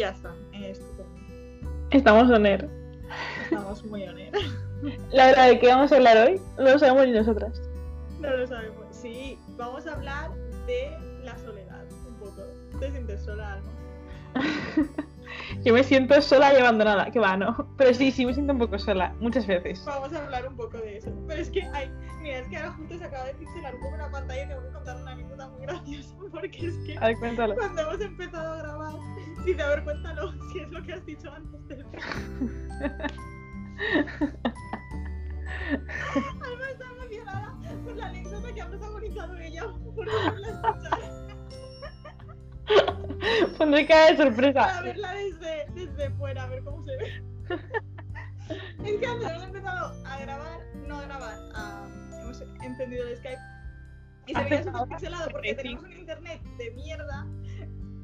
Ya está, estupendo. Estamos on air. Estamos muy on air. La verdad de qué vamos a hablar hoy, no lo sabemos ni nosotras. No lo sabemos. Sí, vamos a hablar de la soledad, un poco. ¿Te sientes sola, Alma? Yo me siento sola y abandonada, que va, no. Pero sí, sí me siento un poco sola, muchas veces. Vamos a hablar un poco de eso. Pero es que, ay, mira, es que ahora justo se acaba de pixelar un poco la pantalla y tengo que contar una anécdota muy graciosa. Porque es que A ver, cuéntalo. cuando hemos empezado a grabar, sin haber cuéntalo, si es lo que has dicho antes del Alma está emocionada por la anécdota que ha protagonizado ella. Por verla escuchar. Pondré cara de sorpresa. verla desde, desde fuera, a ver cómo se ve. es que antes hemos empezado a grabar, no a grabar, a- hemos encendido el Skype y se veía súper pixelado porque tenemos un internet de mierda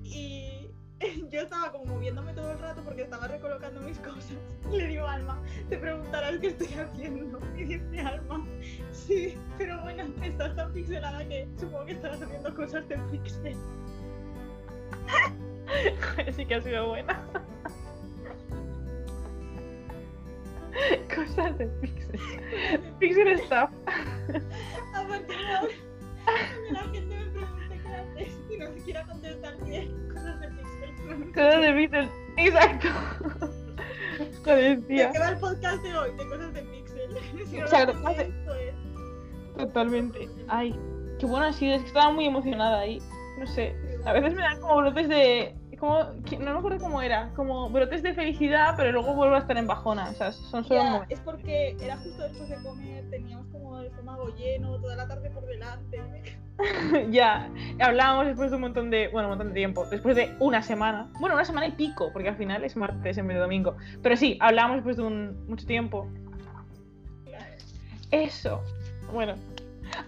y yo estaba como moviéndome todo el rato porque estaba recolocando mis cosas. Le digo a Alma, te preguntarás qué estoy haciendo. Y dice Alma, sí, pero bueno, estás tan pixelada que supongo que estarás haciendo cosas de pixel. sí que ha sido buena. Cosas de Pixel. Pixel Stuff. A partir de ahora, la gente me pregunte qué haces y no siquiera contestar bien, cosas de pixel. Cosas de Pixel. Exacto. Joder, ¿De tía. qué va el podcast de hoy? De cosas de pixel. Si no lo Exacto, hacemos, hace- esto es. Totalmente. Ay, qué bueno ha sido. Es que estaba muy emocionada ahí. No sé. A veces me dan como brotes de. Como, no me acuerdo cómo era. Como brotes de felicidad, pero luego vuelvo a estar en bajona. O sea, son solo momentos. es porque era justo después de comer, teníamos como el estómago lleno, toda la tarde por delante. ya, hablábamos después de un montón de, bueno, un montón de tiempo, después de una semana, bueno, una semana y pico, porque al final es martes en vez de domingo, pero sí, hablábamos después de un mucho tiempo. Eso, bueno.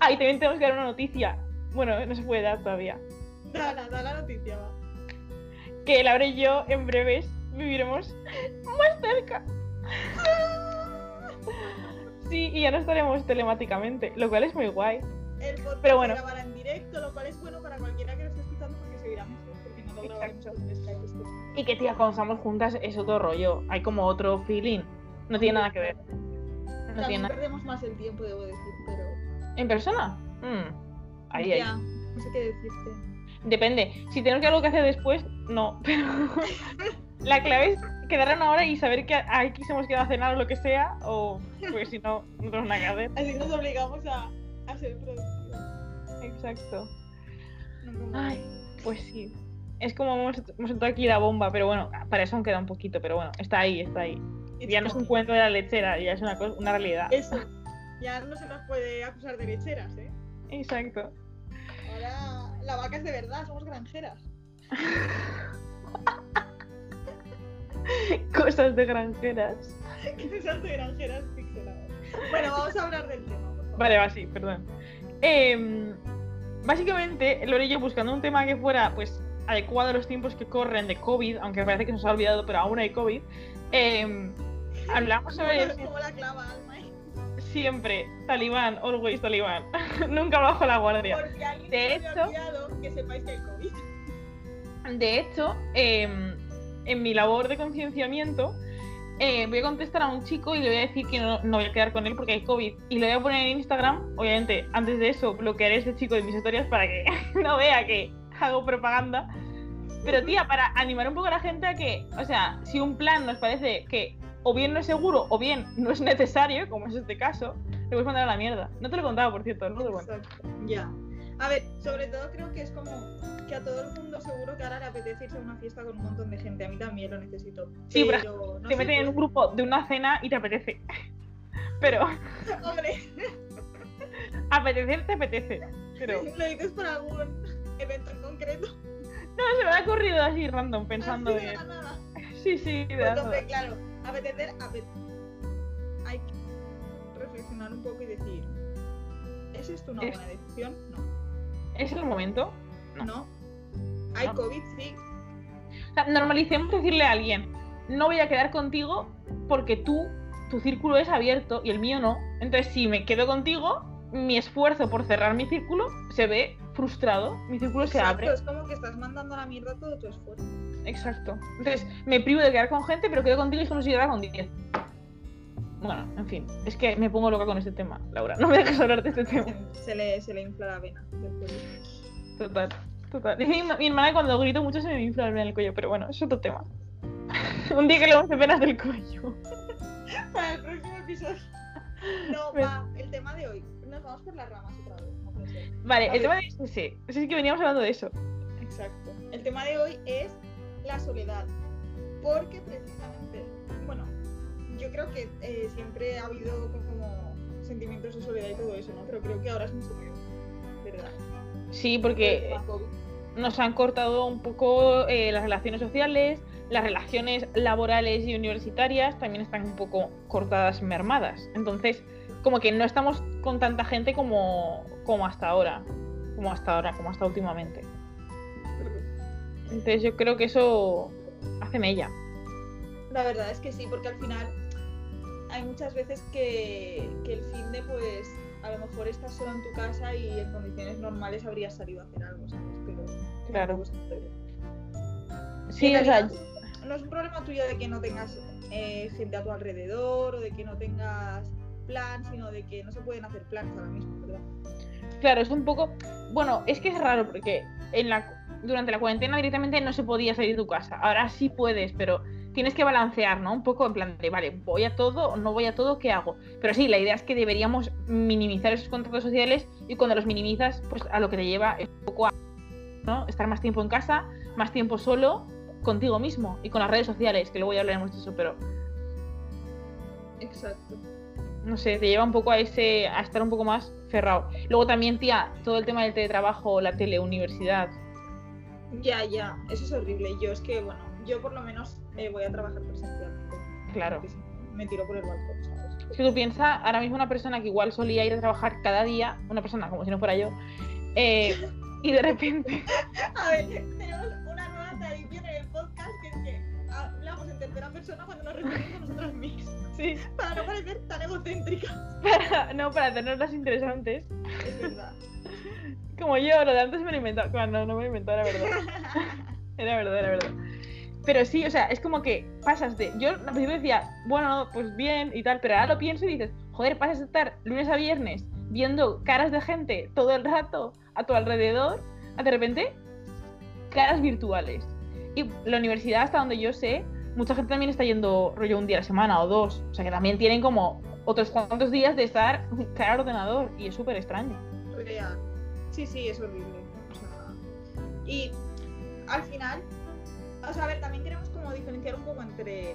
Ah, y también tenemos que dar una noticia, bueno, no se puede dar todavía, Da, da la noticia, va. que Laura y yo en breves viviremos más cerca. Sí, y ya no estaremos telemáticamente, lo cual es muy guay. El podcast Pero bueno. se grabará en directo, lo cual es bueno para cualquiera que lo esté escuchando porque se oirá mejor, porque no lo grabaremos con Skype. Y que tía, cuando estamos juntas es otro rollo, hay como otro feeling, no tiene nada que ver. No También tiene nada. perdemos más el tiempo, debo decir, pero... ¿En persona? Mm. Ahí, ahí. Ya, no sé qué decirte. Depende. Si tenemos que algo que hacer después, no. Pero la clave es quedar una hora y saber que aquí se hemos quedado a cenar o lo que sea, o porque si no, no tenemos nada que hacer. Así nos obligamos a, a ser productivos. Exacto. No Ay, pues sí. Es como hemos, hemos soltado aquí la bomba, pero bueno, para eso aún queda un poquito, pero bueno, está ahí, está ahí. It's Ya no es un cuento de la lechera, ya es una, cosa, una realidad. Eso. Ya no se nos puede acusar de lecheras, ¿eh? Exacto. Ahora la vaca es de verdad, somos granjeras. Cosas de granjeras. esas de granjeras pixeladas. Bueno, vamos a hablar del tema, por favor. Vale, va, sí, perdón. Em, básicamente, Lore y yo buscando un tema que fuera pues adecuado a los tiempos que corren de COVID, aunque parece que se nos ha olvidado, pero aún hay COVID, em, hablamos sobre Como, la clava ¿eh? Siempre talibán, always talibán, nunca bajo la guardia. Por si alguien De se hecho- que sepáis que hay COVID. De hecho, em, en mi labor de concienciamiento, eh, voy a contestar a un chico y le voy a decir que no, no voy a quedar con él porque hay COVID. Y lo voy a poner en Instagram. Obviamente, antes de eso, bloquearé a este chico de mis historias para que no vea que hago propaganda. Pero, tía, para animar un poco a la gente a que, o sea, si un plan nos parece que o bien no es seguro o bien no es necesario, como es este caso, le puedes mandar a la mierda. No te lo he contado, por cierto, no te lo. Ya. A ver, sobre todo creo que es como que a todo el mundo seguro que ahora le apetece irse a una fiesta con un montón de gente. A mí también lo necesito. Sí, pero no Te meten en pues- un grupo de una cena y te apetece. Pero. Hombre, Apetecer te apetece, pero no lo dices por algún evento en concreto. se me ha ocurrido así random pensando Así de nada. Sí, sí, de Pues hombre, claro, apetecer, apetece. Hay que reflexionar un poco y decir, ¿es esto una Es- buena decisión? No. ¿Es el momento? No. No. Hay No. COVID, sí. O sea, normalicemos decirle a alguien, no voy a quedar contigo porque tú, tu círculo es abierto y el mío no. Entonces, si me quedo contigo, mi esfuerzo por cerrar mi círculo se ve frustrado, mi círculo se Exacto, abre. Es como que estás mandando a la mierda todo tu esfuerzo. Exacto. Entonces, me privo de quedar con gente, pero quedo contigo y es como si quedara con 10. Bueno, en fin, es que me pongo loca con este tema, Laura. No me dejes hablar de este tema. Se, le, se le infla la vena. Total, total. Mi, mi hermana cuando grito mucho se me infla la vena en el cuello, pero bueno, es otro tema. Un día que le vamos de venas del cuello. Para el próximo episodio. No, Me- va, el tema de hoy. Nos vamos por las ramas otra vez. No. Vale, A el ver. tema de sí, sí, sí, es que veníamos hablando de eso. Exacto. El tema de hoy es la soledad. Porque precisamente, bueno, yo creo que eh, siempre ha habido como sentimientos de soledad y todo eso, ¿no? Pero creo que ahora es mucho peor. ¿Verdad? Sí, porque nos han cortado un poco eh, las relaciones sociales, las relaciones laborales y universitarias también están un poco cortadas, mermadas. Entonces, como que no estamos con tanta gente como, como hasta ahora, como hasta ahora, como hasta últimamente. Entonces yo creo que eso hace mella. La verdad es que sí, porque al final hay muchas veces que, que el fin de pues a lo mejor estás solo en tu casa y en condiciones normales habrías salido a hacer algo, ¿sabes? Pero Claro. Sí, o sea, no es un problema tuyo de que no tengas eh, gente a tu alrededor o de que no tengas plan, sino de que no se pueden hacer planes ahora mismo, ¿verdad? Claro, es un poco. Bueno, es que es raro porque en la... durante la cuarentena directamente no se podía salir de tu casa. Ahora sí puedes, pero tienes que balancear, ¿no? Un poco en plan de, vale, voy a todo o no voy a todo, ¿qué hago? Pero sí, la idea es que deberíamos minimizar esos contactos sociales y cuando los minimizas, pues a lo que te lleva es un poco a ¿no? estar más tiempo en casa, más tiempo solo contigo mismo y con las redes sociales, que luego ya hablaremos de eso, pero Exacto. no sé, te lleva un poco a ese a estar un poco más cerrado. Luego también, tía, todo el tema del teletrabajo, la teleuniversidad. Ya, ya, eso es horrible. Yo es que, bueno, yo por lo menos eh, voy a trabajar presencialmente. Claro. Me tiro por el balcón, ¿sabes? Es que tú piensas, ahora mismo una persona que igual solía ir a trabajar cada día, una persona como si no fuera yo, eh, y de repente, A ver, tenemos una nueva tradición en el podcast que es que hablamos en tercera persona cuando nos referimos a nosotros mismos. Sí, Para no parecer tan egocéntrica. para, no, para tenerlas interesantes, Es verdad. como yo, lo de antes me lo he inventado, cuando no me lo he inventado, era verdad, era verdad, era verdad. Pero sí, o sea, es como que pasas de. Yo al principio decía, bueno, pues bien y tal, pero ahora lo pienso y dices, joder, pasas de estar lunes a viernes viendo caras de gente todo el rato a tu alrededor, a de repente caras virtuales. Y la universidad, hasta donde yo sé, mucha gente también está yendo rollo un día a la semana o dos. O sea que también tienen como otros cuantos días de estar cara al ordenador y es súper extraño. Sí, sí, es horrible. O sea, y al final, o sea, a ver, también queremos como diferenciar un poco entre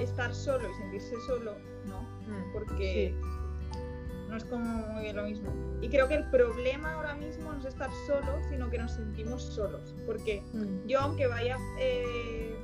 estar solo y sentirse solo, ¿no? Porque no es como muy bien lo mismo. Y creo que el problema ahora mismo no es estar solo, sino que nos sentimos solos. Porque Mm. yo, aunque vaya eh,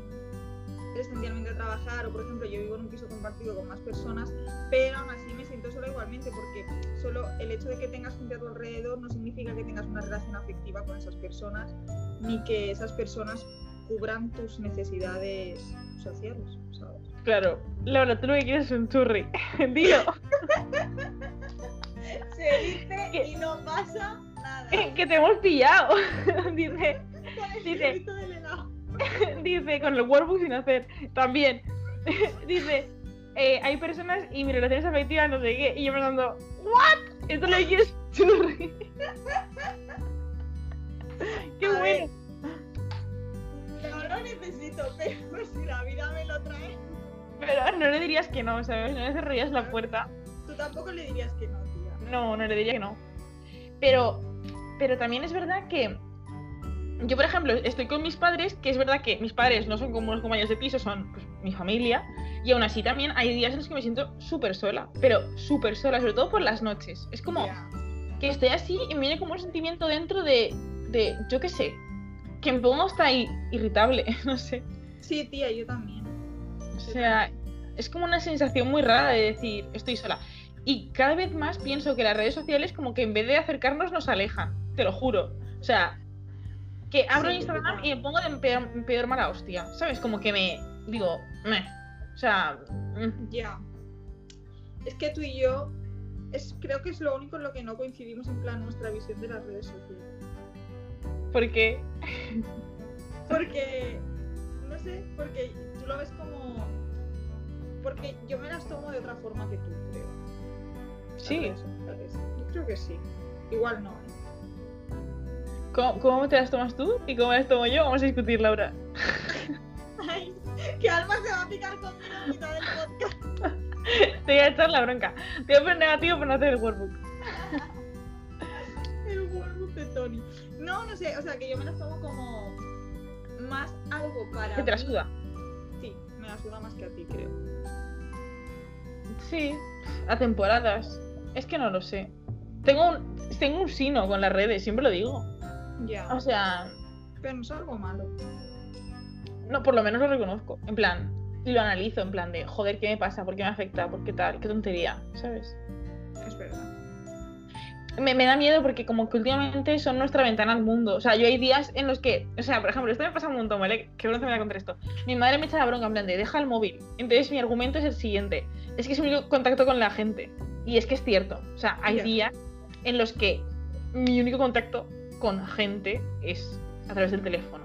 presencialmente a trabajar, o por ejemplo, yo vivo en un piso compartido con más personas, pero aún así me siento sola igualmente, porque solo el hecho de que tengas gente a tu alrededor no significa que tengas una relación afectiva con esas personas, ni que esas personas cubran tus necesidades sociales, ¿sabes? Claro, Laura, tú lo que quieres es un churri. Dilo. Se dice ¿Qué? y no pasa nada. que te hemos pillado. dice, Con el dice- chorrito del helado. dice, con el workbook sin hacer. También. dice, eh, hay personas y mis relaciones afectivas no sé qué. Y yo pensando, ¿what? Esto lo quieres es churri. qué A bueno. No lo necesito, pero si la vida me lo trae, Pero no le dirías que no, ¿sabes? No le cerrarías la puerta. tú tampoco le dirías que no, tía. No, no le diría que no. Pero, pero también es verdad que yo, por ejemplo, estoy con mis padres, que es verdad que mis padres no son como unos compañeros de piso, son pues, mi familia, y aún así también hay días en los que me siento súper sola, pero súper sola, sobre todo por las noches. Es como que estoy así y me viene como un sentimiento dentro de, de yo qué sé, que me pongo hasta ahí irritable, no sé. Sí, tía, yo también. O sea, es como una sensación muy rara de decir, estoy sola. Y cada vez más pienso que las redes sociales como que en vez de acercarnos nos alejan, te lo juro. O sea, que abro Sí, Instagram y me pongo de peor, peor mala hostia, ¿sabes? Como que me digo, meh. O sea, mm, Ya. Es que tú y yo, es, creo que es lo único en lo que no coincidimos en plan nuestra visión de las redes sociales. ¿Por qué? Porque, no sé, porque tú lo ves como... Porque yo me las tomo de otra forma que tú, creo. Sí. Yo creo que sí. Igual no. ¿Cómo, cómo te las tomas tú y cómo las tomo yo? Vamos a discutir, Laura. Ay, que Alma se va a picar conmigo a mitad del podcast. Te voy a echar la bronca. Te voy a poner negativo por no hacer el workbook. El workbook de Tony. No, no sé, o sea, que yo me las tomo como más algo para. Que te la suda. Sí, me la suda más que a ti, creo. Sí, a temporadas. Es que no lo sé. Tengo un, tengo un sino con las redes, siempre lo digo. Ya. O sea, Pero no es algo malo. no, por lo menos lo reconozco. En plan, y lo analizo en plan de, joder, ¿qué me pasa? ¿Por qué me afecta? ¿Por qué tal? ¿Qué tontería? ¿Sabes? Es verdad. Me, me da miedo porque como que últimamente son nuestra ventana al mundo. O sea, yo hay días en los que, o sea, por ejemplo, esto me pasa un montón, ¿vale? Que pronto me voy a contar esto. Mi madre me echa la bronca en plan de, deja el móvil. Entonces mi argumento es el siguiente. Es que es mi único contacto con la gente. Y es que es cierto. O sea, hay días en los que mi único contacto con gente es a través del teléfono.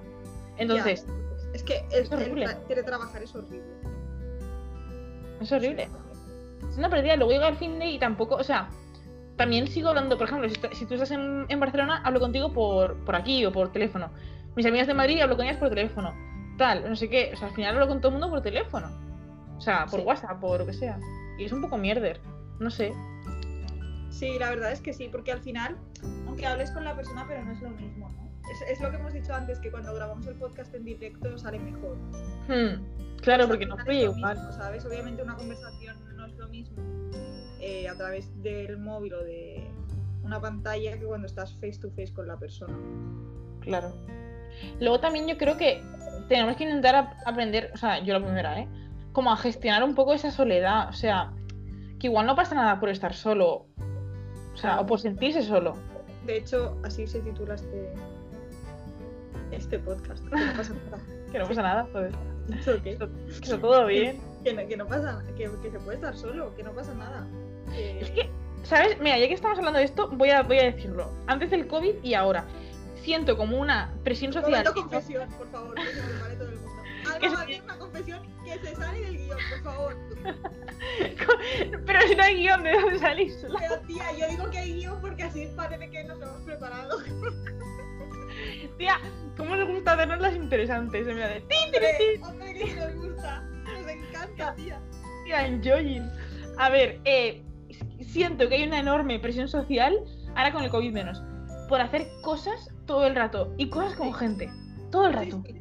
Entonces, Ya. Es que el, Es horrible. el tra- teletrabajar es horrible. es horrible. Es una pérdida. Luego llega el fin de y tampoco, o sea, también sigo hablando, por ejemplo, si, si tú estás en, en Barcelona, hablo contigo por, por aquí o por teléfono. Mis amigas de Madrid hablo con ellas por teléfono. Tal, no sé qué. O sea, al final hablo con todo el mundo por teléfono. O sea, por Sí. WhatsApp, por lo que sea. Y es un poco mierder. No sé. Sí, la verdad es que sí, porque al final, aunque hables con la persona, pero no es lo mismo, ¿no? Es, es lo que hemos dicho antes, que cuando grabamos el podcast en directo sale mejor. Hmm, Claro, O sea, porque no lo igual. mismo, ¿sabes? Obviamente una conversación no es lo mismo eh, a través del móvil o de una pantalla que cuando estás face to face con la persona. Claro. Luego también yo creo que tenemos que intentar ap- aprender, o sea, yo la primera, ¿eh? Como a gestionar un poco esa soledad. O sea, que igual no pasa nada por estar solo. O sea, o por sentirse solo. De hecho, así se titula este, este podcast. Que no pasa nada. Que no pasa nada, joder. ¿Eso qué? Que está todo bien. Que no, que no pasa que, que se puede estar solo, que no pasa nada. Es que, ¿sabes? Mira, ya que estamos hablando de esto, voy a, voy a decirlo. Antes del COVID y ahora. Siento como una presión social. Momento confesión, por favor, que se prepare todo el mundo. Se- va a hacer una confesión que se sale del guion, por favor. Pero si no hay guion, ¿de dónde salís? Pero tía, yo digo que hay guion porque así parece que nos hemos preparado. Tía, ¿cómo nos gusta hacernos las interesantes? En plan de. Hombre, hombre, que nos gusta. Nos encanta, tía. Tía, enjoying. A ver, eh, siento que hay una enorme presión social, ahora con el COVID menos, por hacer cosas todo el rato. Y cosas con gente. Todo el rato. sí.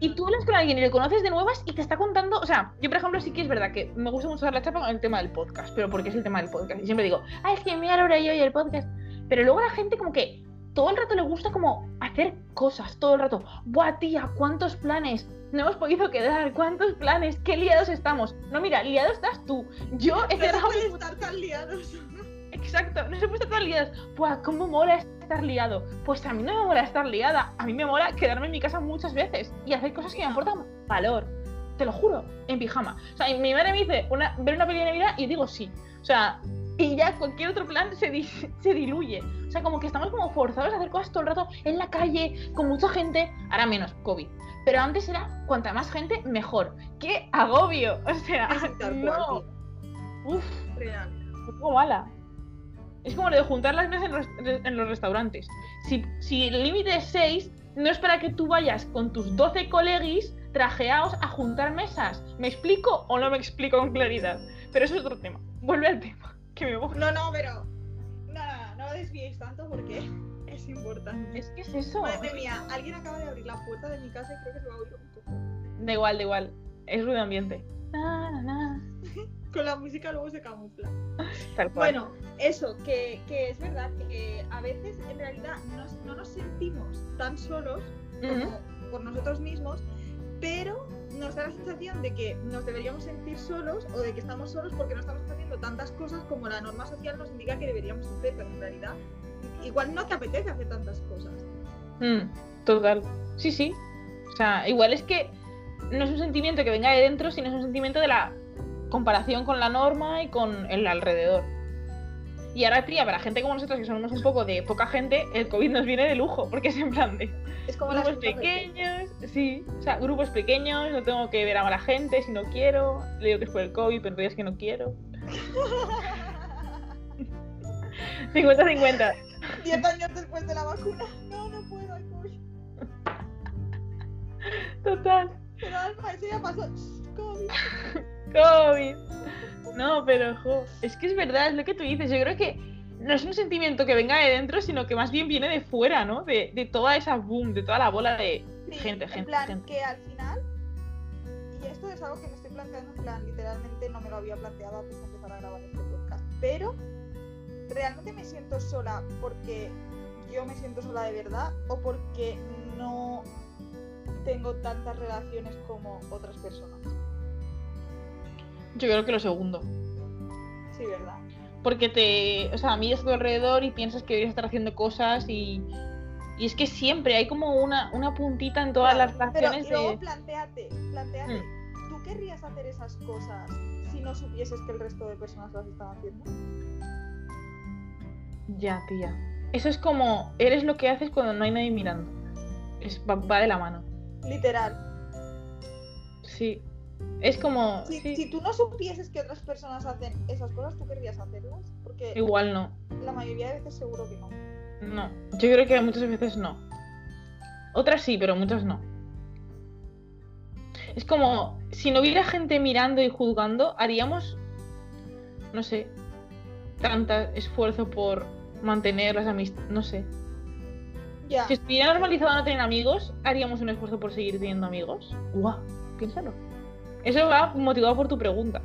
Y tú hablas con alguien y le conoces de nuevas y te está contando, o sea, yo por ejemplo sí que es verdad que me gusta mucho dar la chapa con el tema del podcast, pero porque es el tema del podcast. Y siempre digo, ah, es que mira Laura y yo y el podcast. Pero luego la gente como que todo el rato le gusta como hacer cosas, todo el rato. Buah, tía, ¿cuántos planes? No hemos podido quedar, ¿cuántos planes? ¿Qué liados estamos? No, mira, liado estás tú. Yo he No cerrado mis- estar tan liados. Exacto, no se puede estar liados. Buah, ¿cómo mola estar liado? Pues a mí no me mola estar liada. A mí me mola quedarme en mi casa muchas veces y hacer cosas que me aportan valor. Te lo juro, en pijama. O sea, mi madre me dice una, ver una peli de Navidad y digo sí. O sea, y ya cualquier otro plan se, di- se diluye. O sea, como que estamos como forzados a hacer cosas todo el rato en la calle, con mucha gente. Ahora menos, COVID. Pero antes era cuanta más gente, mejor. ¡Qué agobio! O sea, no. Uf. Real. un poco mala. Es como lo de juntar las mesas en los, en los restaurantes. Si, si el límite es 6, no es para que tú vayas con tus 12 coleguis trajeados a juntar mesas. ¿Me explico o no me explico con claridad? Pero eso es otro tema. Vuelve al tema. Que me voy. No, no, pero. Nada, no desviéis tanto porque es importante. Es que es eso. Madre mía, alguien acaba de abrir la puerta de mi casa y creo que se va a oír un poco. Da igual, da igual. Es ruido ambiente. Na, na. Con la música luego se camufla. Tal cual. Bueno, eso, que, que es verdad que a veces en realidad nos- no nos sentimos tan solos como por nosotros mismos, pero nos da la sensación de que nos deberíamos sentir solos o de que estamos solos porque no estamos haciendo tantas cosas como la norma social nos indica que deberíamos hacer, pero en realidad igual no te apetece hacer tantas cosas. Mm, total. Sí, sí. O sea, igual es que no es un sentimiento que venga de dentro, sino es un sentimiento de la comparación con la norma y con el alrededor. Y ahora, tía, para gente como nosotros, que somos un poco de poca gente, el COVID nos viene de lujo, porque es en plan de Es como grupos pequeños, sí, o sea, grupos pequeños, no tengo que ver a la gente si no quiero, le digo que es por el COVID, pero es que no quiero. 50-50. Diez años después de la vacuna. No, no puedo, hay COVID. Total. Pero Alma, eso ya pasó. COVID. COVID. No, pero jo, es que es verdad, es lo que tú dices. Yo creo que no es un sentimiento que venga de dentro, sino que más bien viene de fuera, ¿no? De, de toda esa boom, de toda la bola de Sí, gente, en gente, plan, gente. que al final, y esto es algo que me estoy planteando, en plan, literalmente no me lo había planteado antes de empezar a grabar este podcast, pero realmente me siento sola porque yo me siento sola de verdad o porque no tengo tantas relaciones como otras personas. Yo creo que lo segundo. Sí, ¿verdad? Porque te. O sea, miras a tu alrededor y piensas que deberías estar haciendo cosas y. Y es que siempre hay como una, una puntita en todas Claro, las Pero relaciones luego de. planteate, planteate, ¿tú querrías hacer esas cosas si no supieses que el resto de personas las están haciendo? Ya, tía. Eso es como. Eres lo que haces cuando no hay nadie mirando. Es, va, va de la mano. Literal. Sí. Es como. Si, sí, si tú no supieses que otras personas hacen esas cosas, ¿tú querrías hacerlas? Porque Igual no. la mayoría de veces seguro que no. No. Yo creo que muchas veces no. Otras sí, pero muchas no. Es como. Si no hubiera gente mirando y juzgando, haríamos. No sé. Tanto esfuerzo por mantener las amistades. No sé. Ya. Si estuviera normalizado no tener amigos, haríamos un esfuerzo por seguir teniendo amigos. Guau, piénsalo. Eso va motivado por tu pregunta.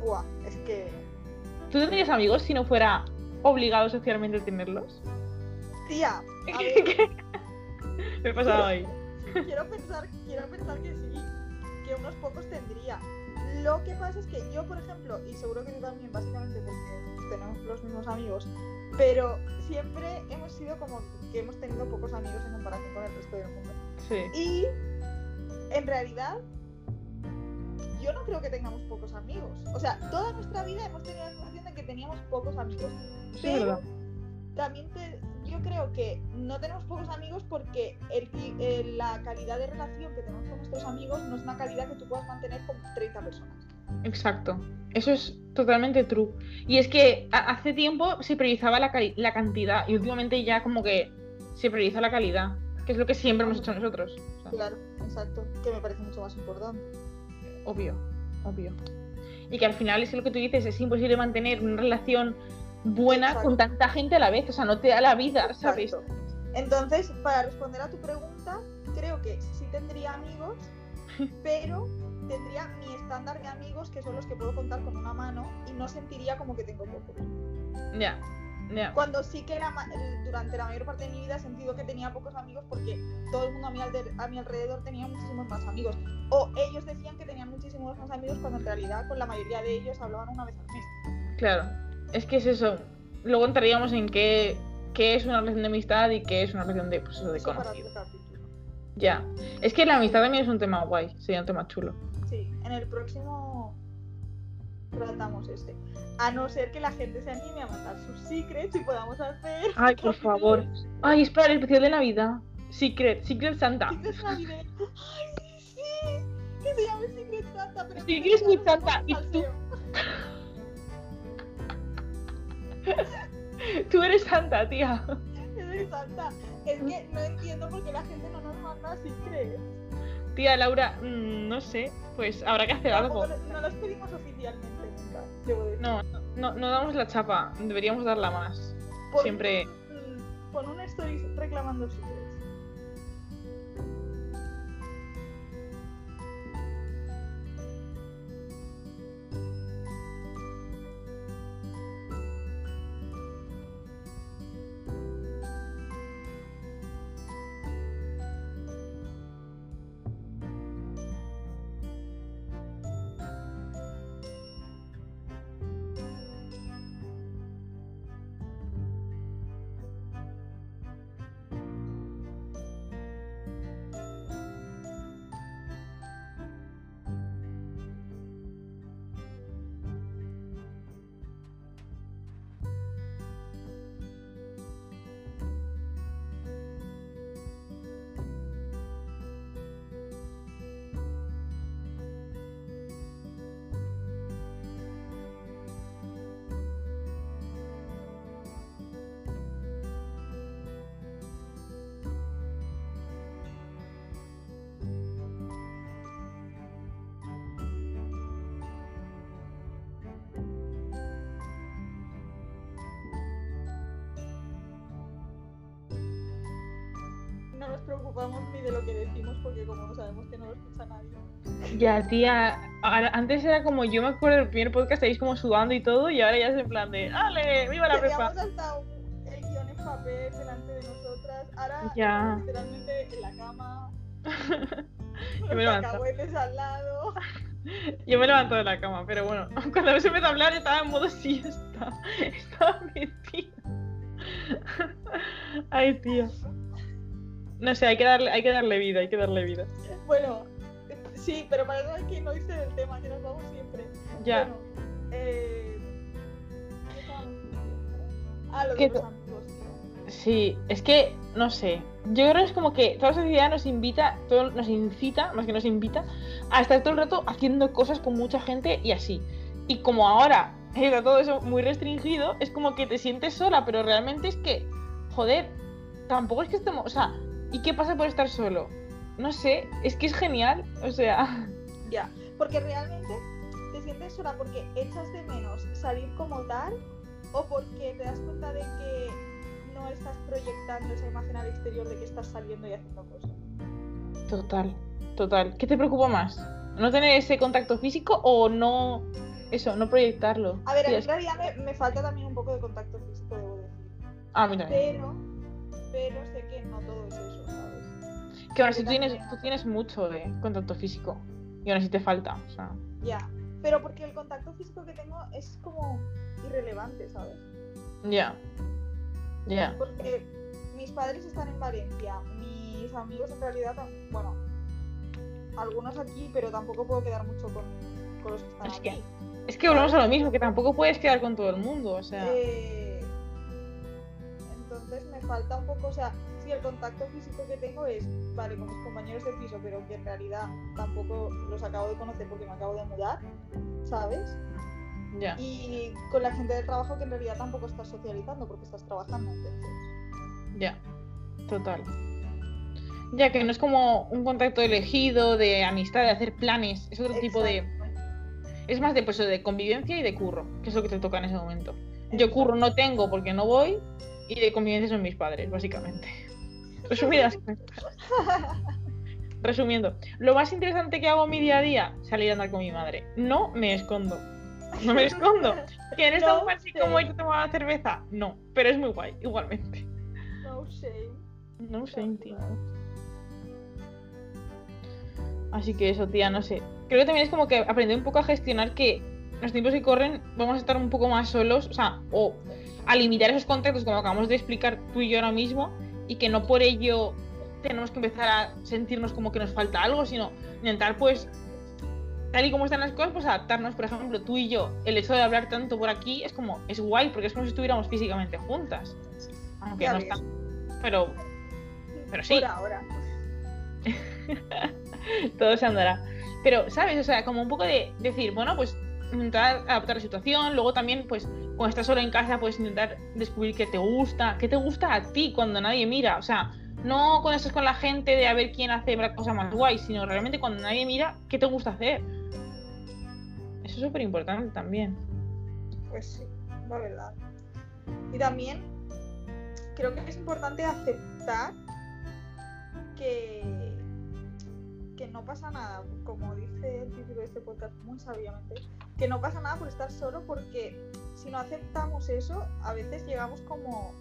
Buah, es que. ¿Tú tendrías amigos si no fuera obligado socialmente a tenerlos? Tía, a ver, Me he pasado ahí. quiero pensar, quiero pensar que sí, que unos pocos tendría. Lo que pasa es que yo, por ejemplo, y seguro que tú también, básicamente porque tenemos los mismos amigos, pero siempre hemos sido como que hemos tenido pocos amigos en comparación con el resto del mundo. Sí. Y en realidad, yo no creo que tengamos pocos amigos. O sea, toda nuestra vida hemos tenido la sensación de que teníamos pocos amigos. Sí, Pero verdad. también te- yo creo que no tenemos pocos amigos porque el eh, la calidad de relación que tenemos con nuestros amigos no es una calidad que tú puedas mantener con 30 personas. Exacto. Eso es totalmente true. Y es que hace tiempo se priorizaba la, la cantidad y últimamente ya como que se prioriza la calidad, que es lo que siempre hemos hecho nosotros. O sea, Claro, exacto. Que me parece mucho más importante. obvio, obvio. Y que al final es lo que tú dices, es imposible mantener una relación buena Exacto. con tanta gente a la vez. O sea, no te da la vida, ¿sabes? Entonces, para responder a tu pregunta, creo que sí tendría amigos, pero tendría mi estándar de amigos que son los que puedo contar con una mano y no sentiría como que tengo pocos. Ya, Cuando sí que el- durante la mayor parte de mi vida he sentido que tenía pocos amigos porque todo el mundo a mi, a mi alrededor tenía muchísimos más amigos. O ellos decían que tenían muchísimos más amigos cuando en realidad con la mayoría de ellos hablaban una vez al mes. Claro. Es que es eso. Luego entraríamos en qué, qué es una relación de amistad y qué es una relación de, pues, eso, de Eso conocido. Ya. Es que la amistad también es un tema guay, sería un tema chulo. Sí, en el próximo tratamos este. A no ser que la gente se anime a mandar sus secrets y podamos hacer. Ay, por favor. Ay, espera, el especial de Navidad. Secret, Secret Santa. Secrets navideños. Ay, sí, que se llame Secret Santa. Pero Secret que no Santa, y tú-. Tú eres Santa, tía. Yo soy Santa. Es que no entiendo por qué la gente no nos manda secrets. Tía Laura, mm, no sé. Pues habrá que hacer algo. Tampoco No los pedimos oficialmente. No, no, no damos la chapa. Deberíamos darla más. Pon siempre- un- Pon un story reclamando secrets. Preocupamos ni de lo que decimos porque como sabemos que no lo escucha nadie. Ya, tía, ahora- antes era como yo me acuerdo del primer podcast, estáis como sudando y todo, y ahora ya es en plan de, ¡ale! ¡Viva la! Teníamos hasta el guion en papel delante de nosotras. Ahora Ya. literalmente en la cama. Yo me levanto. al lado. Yo me levanto de la cama, pero bueno, cuando se empezó a hablar estaba en modo siesta. Estaba metida. Ay, tío. No sé, hay que darle, hay que darle vida, hay que darle vida. Bueno, sí, pero para eso hay que no irse del tema, que nos vamos siempre. Ya. Bueno, eh... Ah, lo ¿Qué de los amigos, tío. Sí, es que, no sé. Yo creo que es como que toda la sociedad nos invita, todo, nos incita, más que nos invita, a estar todo el rato haciendo cosas con mucha gente y así. Y como ahora está todo eso muy restringido, es como que te sientes sola, pero realmente es que, joder, tampoco es que estemos. O sea, ¿y qué pasa por estar solo? No sé, es que es genial. O sea, Ya, porque realmente te sientes sola porque echas de menos salir como tal o porque te das cuenta de que no estás proyectando esa imagen al exterior de que estás saliendo y haciendo cosas. total, total. ¿Qué te preocupa más? ¿No tener ese contacto físico o no. Eso, no proyectarlo? A ver, Sí, en realidad me, me falta también un poco de contacto físico, debo decir. Ah, mira. Pero, pero sé que no todo es eso. Que ahora sí tú tienes, tú tienes mucho de contacto físico. Y aún así te falta. O sea, Ya, pero porque el contacto físico que tengo es como irrelevante, ¿sabes? ya. Ya. Porque mis padres están en Valencia, mis amigos en realidad, bueno, algunos aquí, pero tampoco puedo quedar mucho con, con los que están Es aquí. que- Es que volvemos a lo mismo, que tampoco puedes quedar con todo el mundo. O sea, Eh, entonces me falta un poco, o sea, si el contacto físico que tengo es, vale, con mis compañeros de piso, pero que en realidad tampoco los acabo de conocer porque me acabo de mudar, ¿sabes? ya. Y con la gente del trabajo que en realidad tampoco estás socializando porque estás trabajando, entonces. Ya. Total. Ya que no es como un contacto elegido, de amistad, de hacer planes. Es otro tipo de. Es más de, pues, de convivencia y de curro, que es lo que te toca en ese momento. Yo curro no tengo porque no voy, y de convivencia son mis padres, básicamente. Resumidas. Resumiendo, lo más interesante que hago en mi día a día, salir a andar con mi madre. No me escondo. No me escondo. ¿Que en esta No así sé. como yo tomaba cerveza? No, pero es muy guay, igualmente. No shame. No sé, tío. Así que eso, tía, no sé. Creo que también es como que aprender un poco a gestionar que los tiempos que corren vamos a estar un poco más solos, o sea, o a limitar esos contactos como acabamos de explicar tú y yo ahora mismo, y que no por ello tenemos que empezar a sentirnos como que nos falta algo, sino intentar pues, tal y como están las cosas, pues adaptarnos, por ejemplo, tú y yo, el hecho de hablar tanto por aquí es como, es guay, porque es como si estuviéramos físicamente juntas. Aunque Ya no ves. está. Pero Pero sí. Por ahora. todo se andará. Pero, ¿sabes? O sea, como un poco de decir, bueno, pues intentar adaptar la situación, luego también, pues, cuando estás solo en casa, pues intentar descubrir qué te gusta, qué te gusta a ti cuando nadie mira, o sea, no cuando estás con la gente de a ver quién hace la cosa más guay, sino realmente cuando nadie mira, qué te gusta hacer. Eso es súper importante también. Pues sí, la verdad. Y también creo que es importante aceptar que, que no pasa nada, como dice el título de este podcast muy sabiamente, que no pasa nada por estar solo porque si no aceptamos eso, a veces llegamos como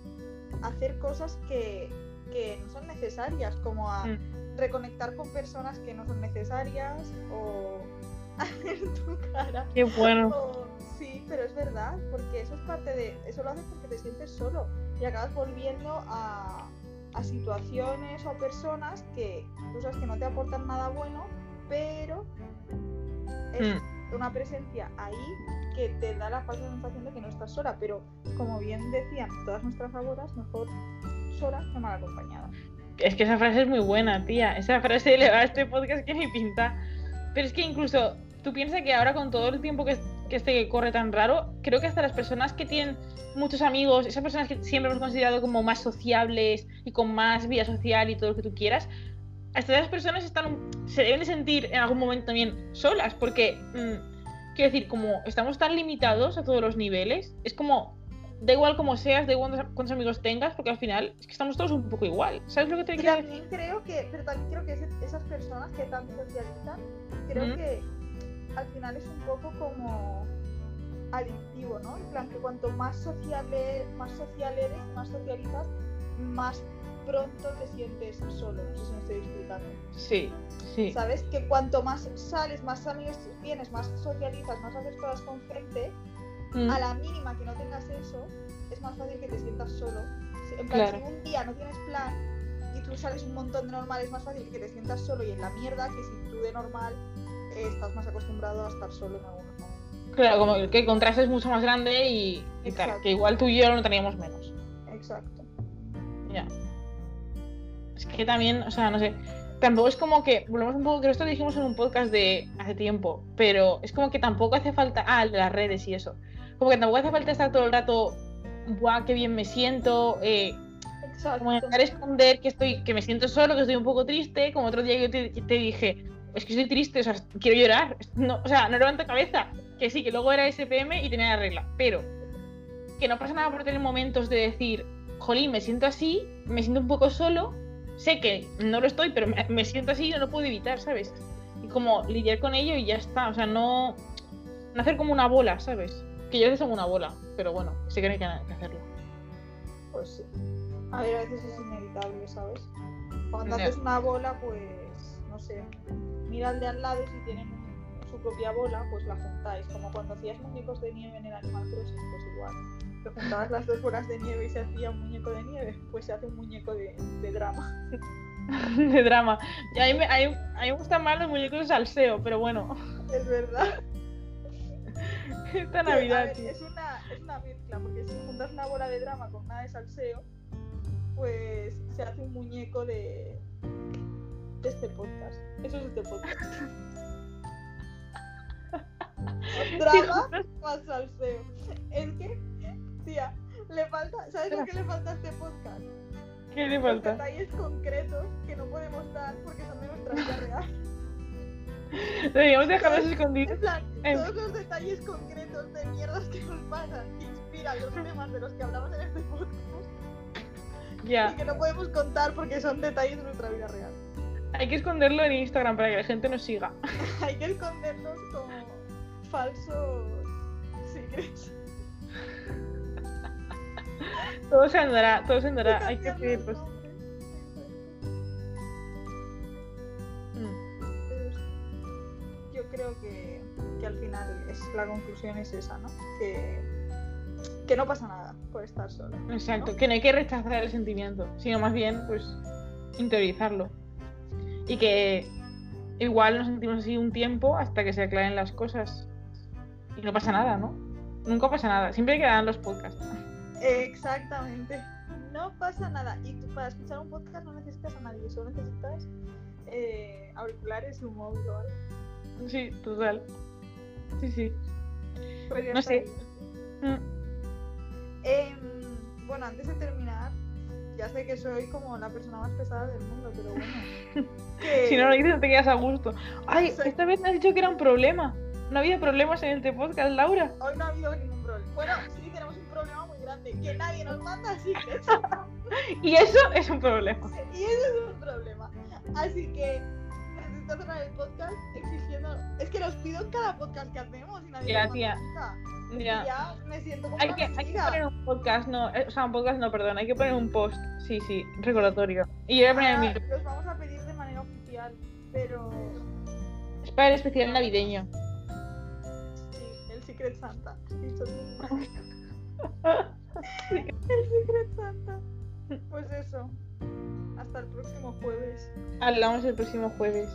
a hacer cosas que, que no son necesarias, como a Mm. reconectar con personas que no son necesarias o a ver tu cara. Qué bueno. Oh, sí, pero es verdad, porque eso es parte de. Eso lo haces porque te sientes solo y acabas volviendo a, a situaciones o a personas que tú sabes que no te aportan nada bueno, pero es Mm. una presencia ahí que te da la falsa sensación de que no estás sola. Pero como bien decían todas nuestras abuelas, mejor sola que mal acompañada. Es que esa frase es muy buena, tía. Esa frase le va a este podcast que ni pinta. Pero es que incluso tú piensas que ahora con todo el tiempo que, que este que corre tan raro, creo que hasta las personas que tienen muchos amigos, esas personas que siempre hemos considerado como más sociables y con más vida social y todo lo que tú quieras, hasta esas personas están se deben de sentir en algún momento también solas, porque mm, quiero decir, como estamos tan limitados a todos los niveles, es como da igual cómo seas, da igual cuántos amigos tengas, porque al final es que estamos todos un poco igual. ¿Sabes lo que te quiero decir? Creo que, pero también creo que esas personas que tanto socializan, creo que al final es un poco como adictivo, ¿no? En plan que cuanto más social, más social eres, más socializas, más pronto te sientes solo. No sé si me estoy explicando. Sí, sí. ¿Sabes? Que cuanto más sales, más amigos tienes, más socializas, más haces cosas con gente, mm. a la mínima que no tengas eso, es más fácil que te sientas solo. En plan, si un día no tienes plan y tú sales un montón de normal, es más fácil que te sientas solo y en la mierda que si tú de normal estás más acostumbrado a estar solo en algunos momentos. Claro, como que el contraste es mucho más grande y, que igual tú y yo no teníamos menos. Exacto. Ya. Es que también, o sea, no sé. Tampoco es como que, volvemos un poco, que esto lo dijimos en un podcast de hace tiempo, pero es como que tampoco hace falta, ah, de las redes y eso, como que tampoco hace falta estar todo el rato, guau, qué bien me siento, eh, como intentar esconder que estoy, que me siento solo, que estoy un poco triste, como otro día te, te dije, es que estoy triste, o sea, quiero llorar, no, o sea, no levanto cabeza, que sí, que luego era SPM y tenía la regla, pero que no pasa nada por tener momentos de decir, jolín, me siento así, me siento un poco solo, sé que no lo estoy, pero me, siento así y no lo puedo evitar, ¿sabes? Y como lidiar con ello y ya está, o sea, no, no hacer como una bola, ¿sabes? Que yo a veces hago una bola, pero bueno, sé que hay que hacerlo. Pues sí. A ver, a veces es inevitable, ¿sabes? Cuando haces una bola, pues, no sé, mira al de al lado y si tienen su propia bola, pues la juntáis. Como cuando hacías muñecos de nieve en el Animal Crossing, pues igual que juntabas las dos bolas de nieve y se hacía un muñeco de nieve, pues se hace un muñeco de, de drama. de drama. Y a mí, me, a, mí, me, gustan más los muñecos de salseo, pero bueno. Es verdad. Esta Navidad. es, una, es una mezcla, porque si juntas una bola de drama con una de salseo, pues se hace un muñeco de este podcast. Eso es este podcast. drama más salseo. Es que Tía, le falta, ¿sabes lo que le falta a este podcast? ¿Qué le falta? detalles concretos que no podemos dar porque son de nuestra vida real. Deberíamos dejarlos escondidos. En plan, todos los detalles concretos de mierdas que nos pasan que inspiran los temas de los que hablamos en este podcast. Ya. Y que no podemos contar porque son detalles de nuestra vida real. Hay que esconderlo en Instagram para que la gente nos siga. Hay que esconderlos como falsos secrets. todo se andará, todo se andará. Hay que pedir pues. Mm. Yo creo que, que, al final es, la conclusión es esa, ¿no? Que, que no pasa nada por estar solo. Exacto, que no hay que rechazar el sentimiento, sino más bien, pues, interiorizarlo. Y que igual nos sentimos así un tiempo hasta que se aclaren las cosas. Y no pasa nada, ¿no? Nunca pasa nada. Siempre hay que dar los podcasts. Exactamente. No pasa nada. Y tú para escuchar un podcast no necesitas a nadie, solo necesitas eh, auriculares y un móvil o algo. Sí, total. Sí, sí. Pues no sé. Mm. Em, bueno, antes de terminar, ya sé que soy como la persona más pesada del mundo, pero bueno. Si no lo dices, no te quedas a gusto. Ay, esta vez me has dicho que era un problema. ¿No había problemas en este podcast, Laura? Hoy no ha habido ningún problema. Bueno, sí, tenemos un problema muy grande, que nadie nos manda así y eso es un problema. Y eso es un problema. Así que necesito cerrar el podcast exigiendo... Es que los pido en cada podcast que hacemos y nadie manda Ya. ya. me siento como hay que, hay que poner un podcast, no, eh, o sea, un podcast no, perdón, hay que poner un post, sí, sí, recordatorio. Y yo voy a poner el mío. Los vamos a pedir de manera oficial, pero... Es para el especial navideño. Secret Santa. el Secret Santa. Pues eso. Hasta el próximo jueves. Hablamos el próximo jueves.